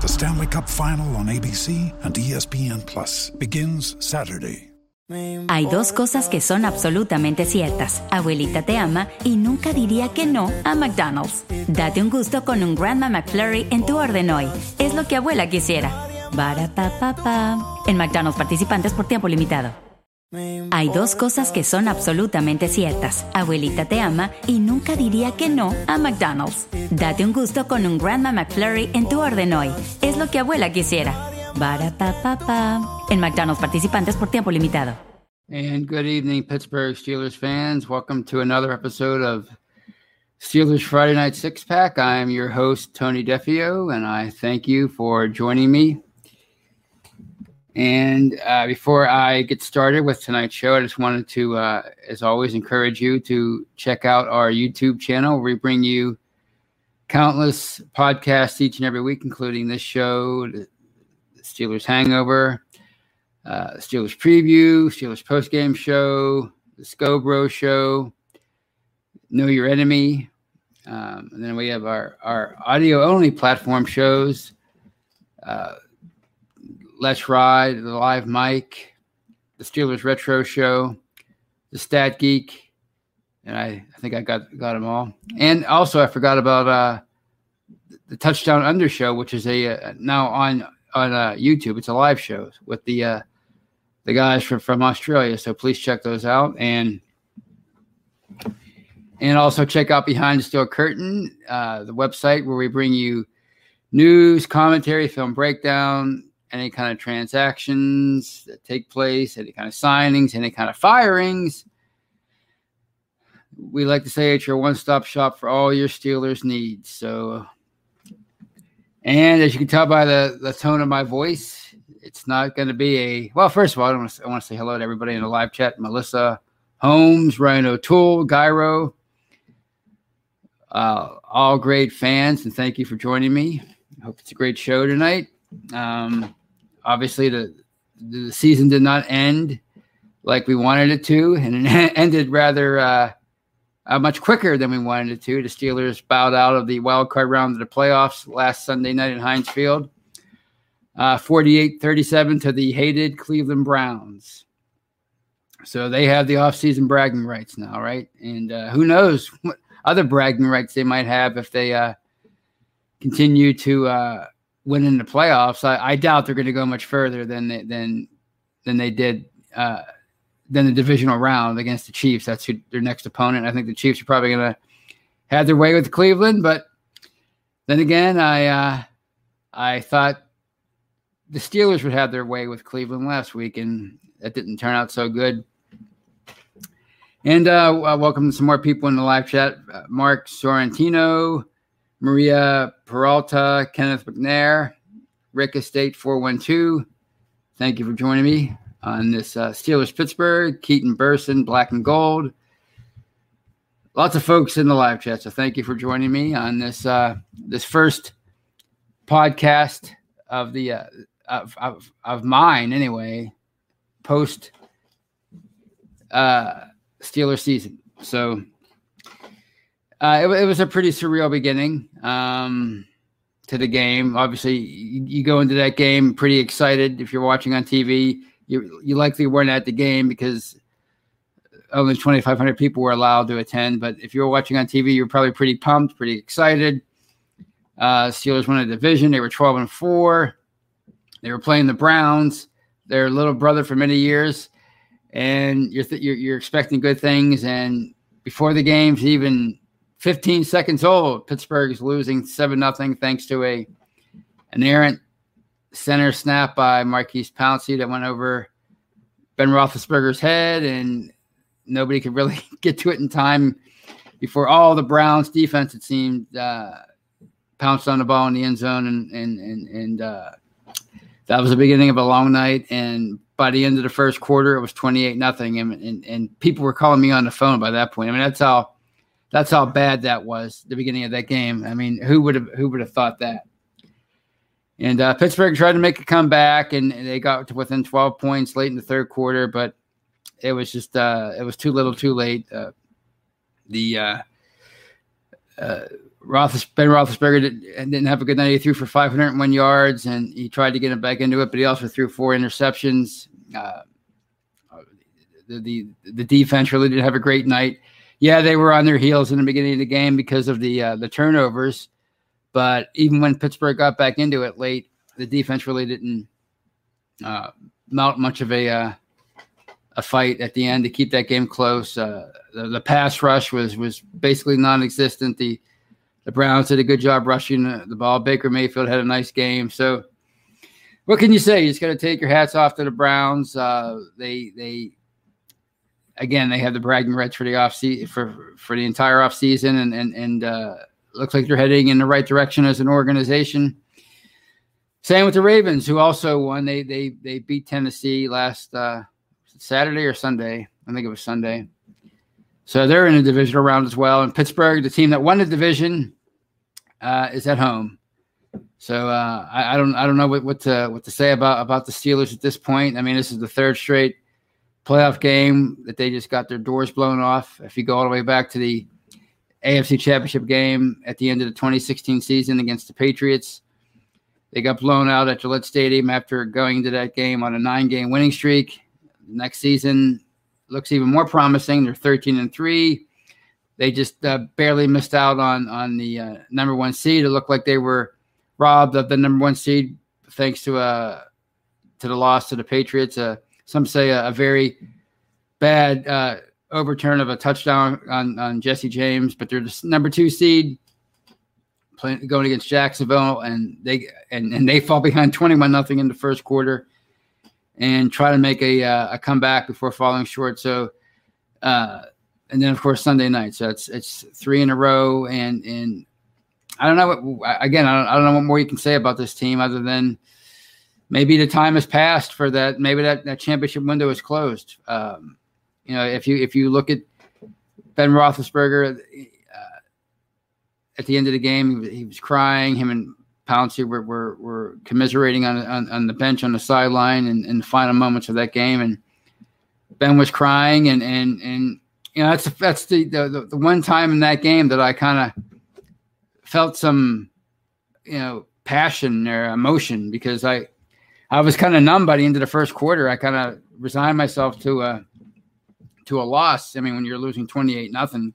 The Stanley Cup Final on ABC and ESPN Plus begins Saturday. Hay dos cosas que son absolutamente ciertas. Abuelita te ama y nunca diría que no a McDonald's. Date un gusto con un Grandma McFlurry en tu orden hoy. Es lo que abuela quisiera. Barapapapa. En McDonald's participantes por tiempo limitado. Hay dos cosas que son absolutamente ciertas. Abuelita te ama y nunca diría que no a McDonald's. Date un gusto con un Grandma McFlurry en tu orden hoy. Es lo que abuela quisiera. Barapapapa. En McDonald's participantes por tiempo limitado. And good evening, Pittsburgh Steelers fans. Welcome to another episode of Steelers Friday Night Six Pack. I am your host, Tony Defio, and I thank you for joining me. And uh, before I get started with tonight's show, I just wanted to, uh, as always, encourage you to check out our YouTube channel. We bring you countless podcasts each and every week, including this show, the Steelers Hangover, uh, Steelers Preview, Steelers Post Game Show, the Scobro Show, Know Your Enemy. Um, and then we have our, our audio only platform shows. Uh, Let's Ride, the Live Mic, the Steelers Retro Show, the Stat Geek, and I, I think I got got them all. And also, I forgot about uh, the Touchdown Under Show, which is a uh, now on on uh, YouTube. It's a live show with the uh, the guys from from Australia. So please check those out and. And also check out Behind the Steel Curtain, uh, the website where we bring you news, commentary, film breakdown, any kind of transactions that take place, any kind of signings, any kind of firings. We like to say it's your one stop shop for all your Steelers needs. So, and as you can tell by the, the tone of my voice, it's not going to be a well. First of all, I want, to, say hello to everybody in the live chat: Melissa Holmes, Ryan O'Toole, Gyro, uh, all great fans, and thank you for joining me. I hope it's a great show tonight. Um, obviously, the the season did not end like we wanted it to, and it ended rather uh, uh, much quicker than we wanted it to. The Steelers bowed out of the wild card round of the playoffs last Sunday night in Heinz Field, uh, 48-37 to the hated Cleveland Browns. So they have the offseason bragging rights now, right? And uh, who knows what other bragging rights they might have if they uh, continue to win in the playoffs. I, I doubt they're going to go much further than they, than than they did uh, than the divisional round against the Chiefs. That's who, their next opponent. I think the Chiefs are probably going to have their way with Cleveland, but then again, I uh, I thought the Steelers would have their way with Cleveland last week, and that didn't turn out so good. And uh, uh, welcome some more people in the live chat. Uh, Mark Sorrentino, Maria Peralta, Kenneth McNair, Rick Estate 412. Thank you for joining me on this uh, Steelers Pittsburgh, Keaton Burson, Black and Gold. Lots of folks in the live chat, so thank you for joining me on this uh, this first podcast of the uh, of, of of mine anyway, post uh, Steeler season. So uh, it, it, was a pretty surreal beginning um, to the game. Obviously, you, you, go into that game pretty excited. If you're watching on TV, you you likely weren't at the game because only 2,500 people were allowed to attend. But if you were watching on TV, you're probably pretty pumped, pretty excited. Uh, Steelers won a division. They were 12 and four. They were playing the Browns, their little brother for many years. and you're, th- you're you're expecting good things, and before the game's even 15 seconds old, Pittsburgh is losing seven nothing thanks to a an errant center snap by Maurkice Pouncey that went over Ben Roethlisberger's head, and nobody could really get to it in time before all the Browns defense, it seemed, uh, pounced on the ball in the end zone, and and and, and uh, that was the beginning of a long night. And by the end of the first quarter, it was twenty eight nothing, and, and and people were calling me on the phone by that point. I mean, that's how that's how bad that was. The beginning of that game. I mean, who would have who would have thought that? And uh, Pittsburgh tried to make a comeback, and they got to within 12 points late in the third quarter, but it was just uh, it was too little, too late. Uh, the uh, uh, Ben Roethlisberger did, didn't have a good night. He threw for 501 yards, and he tried to get him back into it, but he also threw four interceptions. Uh, the, the the defense really didn't have a great night. Yeah, they were on their heels in the beginning of the game because of the uh, the turnovers, but even when Pittsburgh got back into it late, the defense really didn't uh, mount much of a uh, a fight at the end to keep that game close. Uh, the, the, pass rush was was basically non-existent. The the Browns did a good job rushing the, the ball. Baker Mayfield had a nice game. So, what can you say? You just got to take your hats off to the Browns. Uh, they they again they have the bragging rights for the off season for for the entire off season, and and and uh, looks like they're heading in the right direction as an organization. Same with the Ravens, who also won. They they they beat Tennessee last uh, Saturday or Sunday. I think it was Sunday. So they're in a divisional round as well. And Pittsburgh, the team that won the division, uh, is at home. So uh, I, I, don't I don't know what, what to what to say about about the Steelers at this point. I mean, this is the third straight playoff game that they just got their doors blown off. If you go all the way back to the AFC Championship game at the end of the 2016 season against the Patriots, they got blown out at Gillette Stadium after going into that game on a nine-game winning streak next season looks even more promising. They're 13 and three. They just uh, barely missed out on on the uh, number one seed. It looked like they were robbed of the number one seed thanks to uh, to the loss to the Patriots. Uh, some say a, a very bad uh, overturn of a touchdown on, on Jesse James, but they're the number two seed playing going against Jacksonville, and they and, and they fall behind twenty one nothing in the first quarter and try to make a, uh, a comeback before falling short. So, uh, and then of course Sunday night. So it's it's three in a row, and and I don't know what again. I don't, I don't know what more you can say about this team other than maybe the time has passed for that. Maybe that, that championship window is closed. Um, you know, if you if you look at Ben Roethlisberger uh, at the end of the game, he was crying. Him and Pouncey were, were, were commiserating on, on, on the bench on the sideline in, in the final moments of that game, and Ben was crying, and and and you know that's that's the the, the one time in that game that I kind of felt some you know passion or emotion because I I was kind of numb by the end of the first quarter. I kind of resigned myself to a to a loss. I mean, when you're losing twenty eight nothing,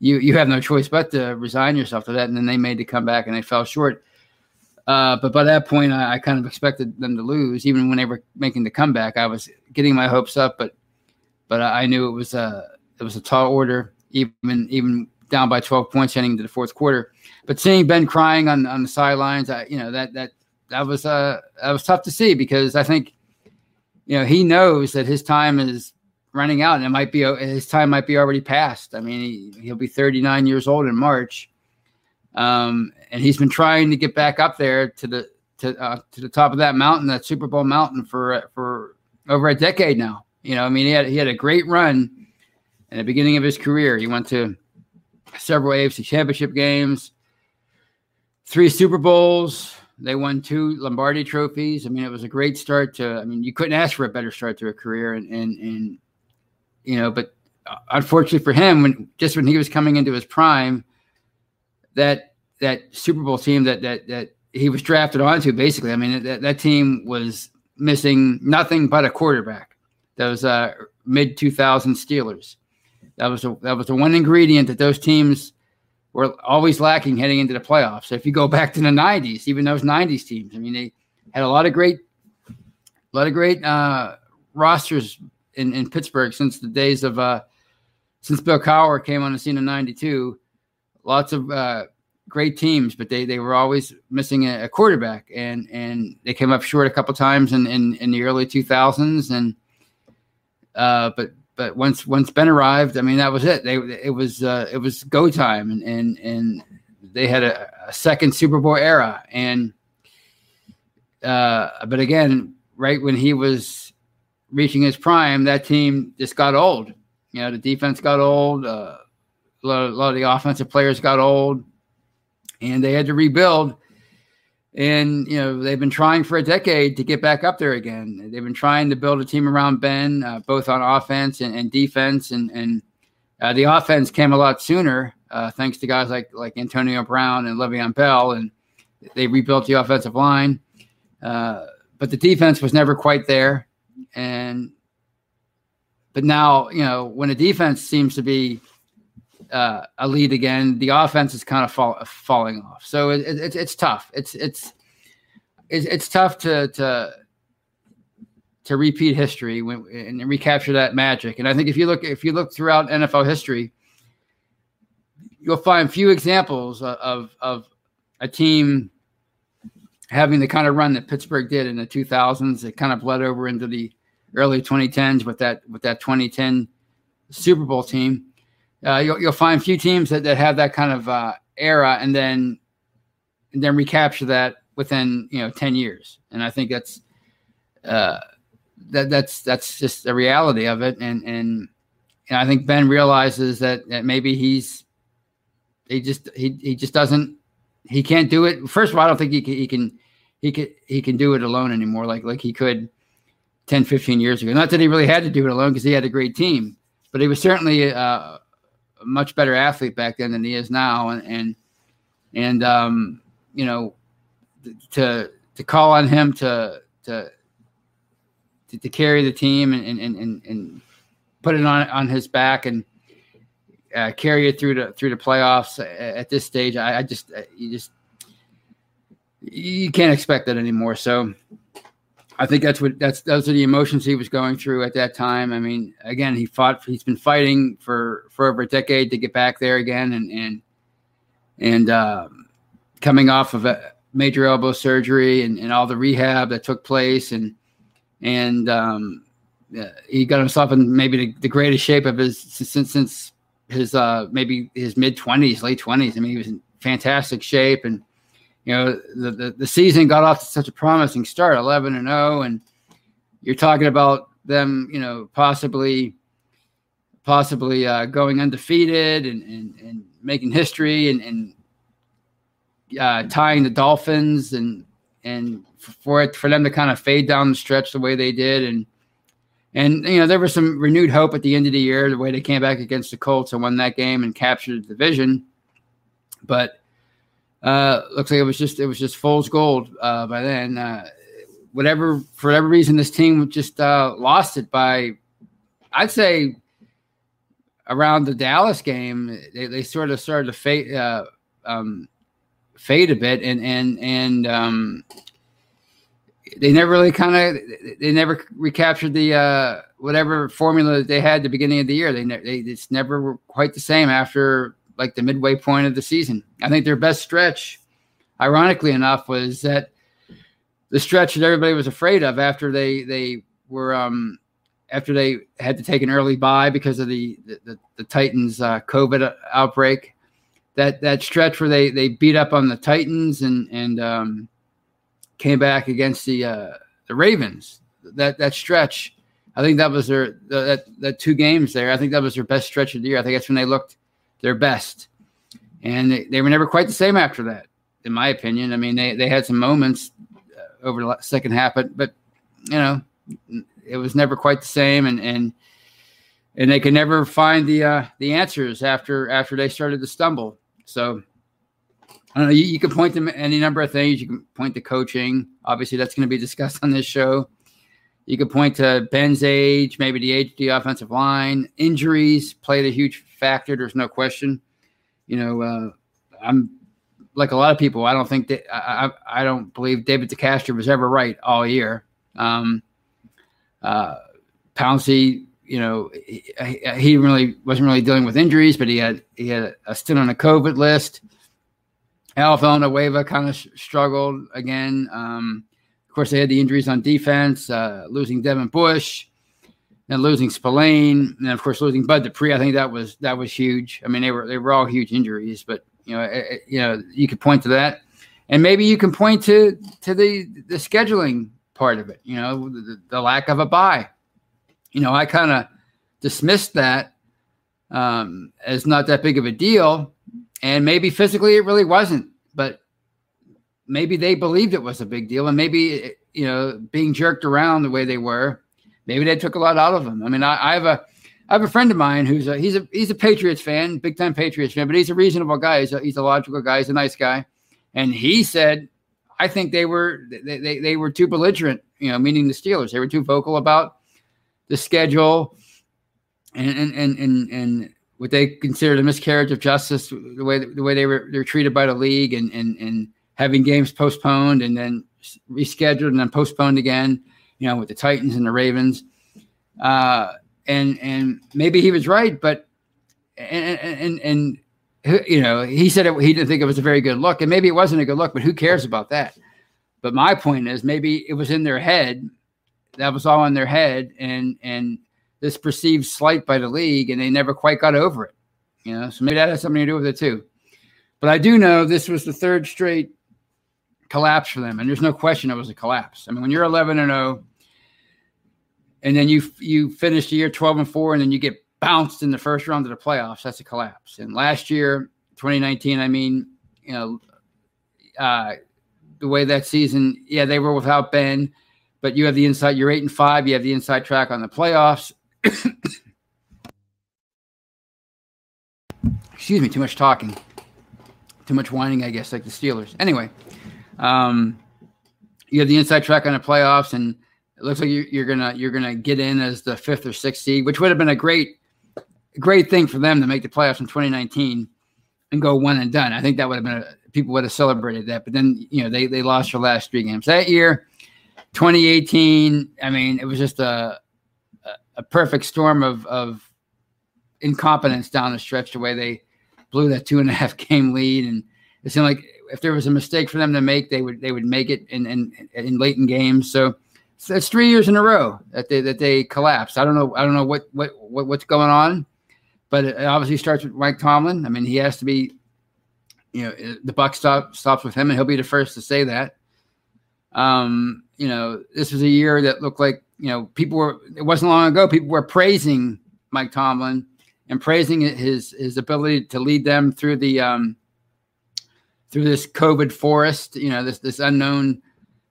you you have no choice but to resign yourself to that. And then they made the comeback and they fell short. Uh, but by that point, I, I, kind of expected them to lose. Even when they were making the comeback, I was getting my hopes up. But but I knew it was a it was a tall order, even even down by 12 points heading into the fourth quarter. But seeing Ben crying on, on the sidelines, I, you know that that that was uh that was tough to see because I think you know he knows that his time is running out and it might be his time might be already passed. I mean, he, he'll be 39 years old in March. Um, and he's been trying to get back up there to the to uh, to the top of that mountain, that Super Bowl mountain, for for over a decade now. You know, I mean, he had he had a great run in the beginning of his career. He went to several AFC Championship games, three Super Bowls. They won two Lombardi trophies. I mean, it was a great start to. I mean, you couldn't ask for a better start to a career, and and and you know, but uh, unfortunately for him, when just when he was coming into his prime, that that Super Bowl team that that that he was drafted onto. Basically, I mean that that team was missing nothing but a quarterback. That Those uh, mid 2000 Steelers. That was a, that was the one ingredient that those teams were always lacking heading into the playoffs. So if you go back to the 90s, even those 90s teams, I mean they had a lot of great, a lot of great uh, rosters in, in Pittsburgh since the days of uh, since Bill Cowher came on the scene in '92. Lots of uh, great teams, but they they were always missing a, a, quarterback, and and they came up short a couple times in in, in the early 2000s, and uh, but but once once Ben arrived, I mean that was it. They it was uh, it was go time, and and and they had a, a second Super Bowl era, and uh, but again, right when he was reaching his prime, that team just got old. You know, the defense got old. Uh, a, lot a lot of the offensive players got old, and they had to rebuild. And you know they've been trying for a decade to get back up there again. They've been trying to build a team around Ben, uh, both on offense and, and defense, and and uh, the offense came a lot sooner uh, thanks to guys like like Antonio Brown and Le'Veon Bell, and they rebuilt the offensive line. Uh, but the defense was never quite there, and but now you know when a defense seems to be uh, a lead again, the offense is kind of fall, falling off. So it, it, it's tough. It's it's it's, it's tough to to to repeat history when, and recapture that magic. And I think if you look if you look throughout NFL history, you'll find few examples of, of a team having the kind of run that Pittsburgh did in the 2000s. It kind of bled over into the early 2010s with that with that 2010 Super Bowl team. Uh, you'll, you'll find few teams that, that have that kind of uh, era and then and then recapture that within you know 10 years. And I think that's uh, that that's that's just the reality of it. And and, and I think Ben realizes that, that maybe he's he just he he just doesn't he can't do it. First of all, I don't think he can he can he can he can do it alone anymore like like he could 10 15 years ago. Not that he really had to do it alone because he had a great team, but he was certainly uh, a much better athlete back then than he is now and and and um you know to to call on him to to to, to carry the team and, and and and put it on on his back and uh, carry it through to through the playoffs at this stage. I, I just you just you can't expect that anymore. So I think that's what that's those are the emotions he was going through at that time. I mean, again, he fought. He's been fighting for for over a decade to get back there again, and and and um, coming off of a major elbow surgery and, and all the rehab that took place, and and um, he got himself in maybe the, the greatest shape of his since since his uh maybe his mid twenties, late twenties. I mean, he was in fantastic shape, and you know the, the, the season got off to such a promising start, eleven and zero, oh, and you're talking about them, you know, possibly possibly uh, going undefeated and, and, and making history and, and uh, tying the Dolphins and and for it for them to kind of fade down the stretch the way they did and and you know, there was some renewed hope at the end of the year, the way they came back against the Colts and won that game and captured the division. But uh, looks like it was just it was just fool's gold uh, by then. Uh, whatever for whatever reason, this team just uh, lost it by, I'd say, around the Dallas game. They, they sort of started to fade uh, um, fade a bit, and and and um, they never really kind of they never recaptured the uh, whatever formula that they had the beginning of the year. They ne- they it's never quite the same after like the midway point of the season. I think their best stretch, ironically enough, was that the stretch that everybody was afraid of after they they were um after they had to take an early bye because of the the, the, the Titans uh, COVID outbreak. That that stretch where they they beat up on the Titans and and um, came back against the uh, the Ravens. That that stretch, I think that was their that that two games there. I think that was their best stretch of the year. I think that's when they looked their best, and they, they were never quite the same after that, in my opinion. I mean, they they had some moments uh, over the second half, but but you know, it was never quite the same, and and and they could never find the uh, the answers after after they started to stumble. So I don't know. You, you can point to any number of things. You can point to coaching. Obviously, that's going to be discussed on this show. You could point to Ben's age, maybe the age of the offensive line. Injuries played a huge factor. There's no question. You know, uh, I'm like a lot of people. I don't think that I, I, I don't believe David DeCastro was ever right all year. Um, uh, Pouncey, you know, he, he, really wasn't really dealing with injuries, but he had he had a stint on a COVID list. Al Villanueva kind of struggled again. Um, of course, they had the injuries on defense, uh, losing Devin Bush, and losing Spillane, and of course losing Bud Dupree. I think that was that was huge. I mean, they were they were all huge injuries, but you know, it, it, you know, you could point to that, and maybe you can point to to the the scheduling part of it. You know, the, the lack of a bye. You know, I kind of dismissed that um, as not that big of a deal, and maybe physically it really wasn't, but maybe they believed it was a big deal, and maybe eh, you know, being jerked around the way they were, maybe they took a lot out of them. I mean, I, I have a I have a friend of mine who's a he's a he's a Patriots fan, big time Patriots fan, but he's a reasonable guy. He's a, he's a logical guy. He's a nice guy, and he said, I think they were they, they, they were too belligerent. You know, meaning the Steelers. They were too vocal about the schedule and and and and, and what they considered a miscarriage of justice, the way the way they were they're treated by the league, and and and having games postponed and then rescheduled and then postponed again. You know, with the Titans and the Ravens. Uh, and and maybe he was right, but and and and you know he said it, he didn't think it was a very good look, and maybe it wasn't a good look, but who cares about that? But my point is maybe it was in their head, that was all in their head, and and this perceived slight by the league, and they never quite got over it. You know, so maybe that has something to do with it too. But I do know this was the third straight collapse for them, and there's no question it was a collapse. I mean, when you're 11 and 0 and then you you finish the year 12 and 4 and then you get bounced in the first round of the playoffs. That's a collapse. And last year 2019 i mean you know uh, the way that season yeah they were without ben but you have the inside you're eight and five you have the inside track on the playoffs. Excuse me too much talking. Too much whining i guess like the steelers. Anyway um you have the inside track on the playoffs and it looks like you're, gonna you're gonna get in as the fifth or sixth seed, which would have been a great great thing for them to make the playoffs in 2019 and go one and done. I think that would have been a, people would have celebrated that. But then you know they they lost their last three games that year. 2018, I mean, it was just a a perfect storm of of incompetence down the stretch. The way they blew that two and a half game lead, and it seemed like if there was a mistake for them to make, they would they would make it in in, in late in games. So that's three years in a row that they that they collapsed. I don't know. I don't know what what, what what's going on, but it obviously starts with Mike Tomlin. I mean, he has to be. You know, the buck stop, stops with him, and he'll be the first to say that. Um, you know, this was a year that looked like you know people were. It wasn't long ago. People were praising Mike Tomlin and praising his his ability to lead them through the um, through this COVID forest. You know, this this unknown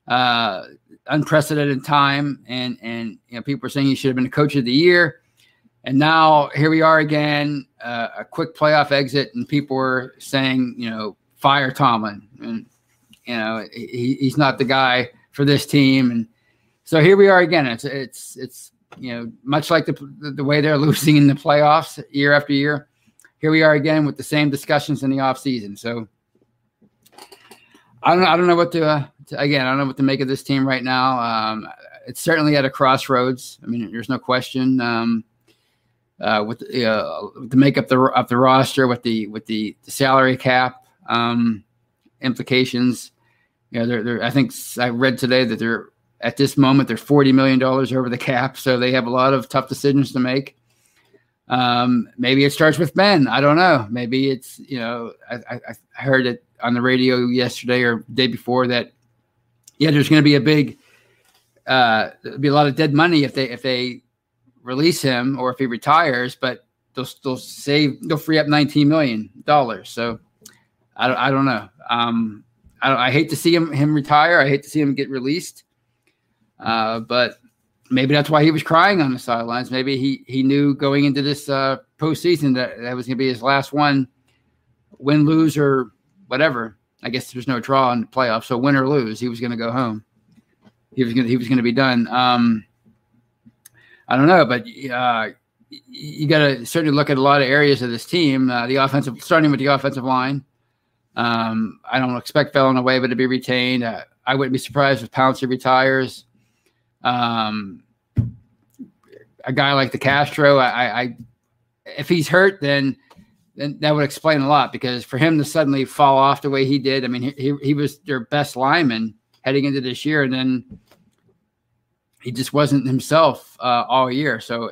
uh, unprecedented time, and and you know people are saying he should have been the coach of the year, and now here we are again, uh, a quick playoff exit, and people were saying you know fire Tomlin, and you know he, he's not the guy for this team, and so here we are again. It's it's it's you know much like the the way they're losing in the playoffs year after year. Here we are again with the same discussions in the off season. So I don't I don't know what to, uh, to, again I don't know what to make of this team right now. Um, it's certainly at a crossroads. I mean, there's no question. Um, uh, with uh, to make up the up the roster with the with the, the salary cap um, implications. You know, they're, they're, I think I read today that they're at this moment they're forty million dollars over the cap, so they have a lot of tough decisions to make. Um, maybe it starts with Ben. I don't know. Maybe it's you know I, I, I heard it on the radio yesterday or day before that yeah there's going to be a big uh be a lot of dead money if they if they release him or if he retires but they'll they'll save they'll free up 19 million dollars. So I don't, I don't know. Um I, I hate to see him him retire. I hate to see him get released. Uh but maybe that's why he was crying on the sidelines. Maybe he he knew going into this uh postseason that that was going to be his last one win lose or whatever. I guess there's no draw in the playoffs, so win or lose, he was going to go home. He was going he was going to be done. Um, I don't know, but uh, you got to certainly look at a lot of areas of this team. Uh, the offensive, starting with the offensive line. Um, I don't expect Villanueva to be retained. Uh, I wouldn't be surprised if Pouncey retires. Um, a guy like DeCastro, I, I if he's hurt, then then that would explain a lot because for him to suddenly fall off the way he did, I mean, he, he was their best lineman heading into this year, and then he just wasn't himself uh, all year. So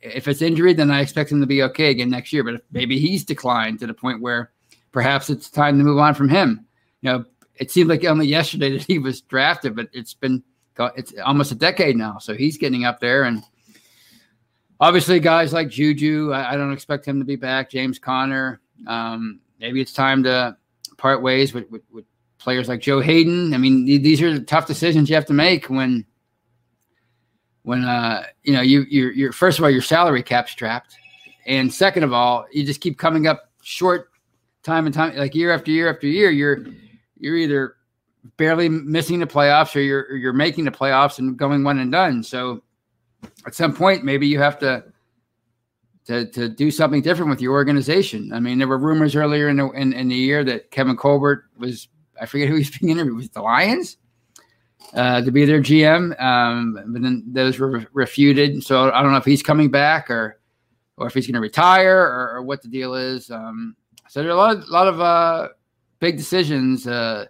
if it's injury, then I expect him to be okay again next year. But maybe he's declined to the point where perhaps it's time to move on from him. You know, it seemed like only yesterday that he was drafted, but it's been it's almost a decade now. So he's getting up there, and obviously guys like Juju, I, I don't expect him to be back. James Conner, um, maybe it's time to part ways with, with, with players like Joe Haden. I mean, these are the tough decisions you have to make when when uh you know you you're, you're first of all your salary cap strapped and second of all you just keep coming up short time and time like year after year after year you're you're either barely missing the playoffs or you're or you're making the playoffs and going one and done so at some point maybe you have to to, to do something different with your organization. I mean, there were rumors earlier in the, in, in the year that Kevin Colbert was, I forget who he's being interviewed, with the Lions? uh, to be their GM, um, but then those were refuted. So I don't know if he's coming back or or if he's going to retire or, or, what the deal is. Um, so there are a lot of, lot of uh, big decisions, uh,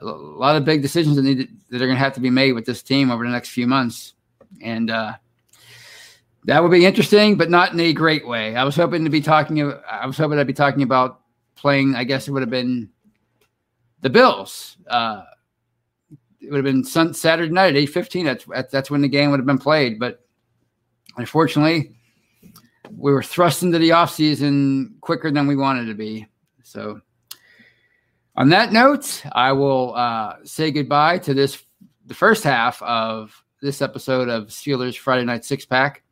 a lot of big decisions that need to, that are going to have to be made with this team over the next few months, and uh, that would be interesting, but not in a great way. I was hoping to be talking. I was hoping I'd be talking about playing. I guess it would have been the Bills. Uh, it would have been sun, Saturday night at eight fifteen. That's that's when the game would have been played. But unfortunately, we were thrust into the off season quicker than we wanted to be. So, on that note, I will uh, say goodbye to this the first half of this episode of Steelers Friday Night Six Pack.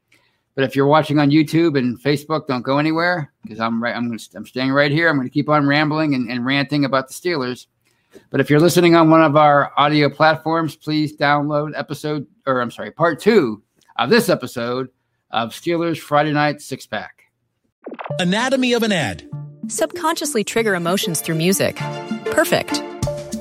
But if you're watching on YouTube and Facebook, don't go anywhere because I'm right. I'm, gonna, I'm staying right here. I'm going to keep on rambling and, and ranting about the Steelers. But if you're listening on one of our audio platforms, please download episode, or I'm sorry, part two of this episode of Steelers Friday Night Six Pack. Anatomy of an ad. Subconsciously trigger emotions through music. Perfect.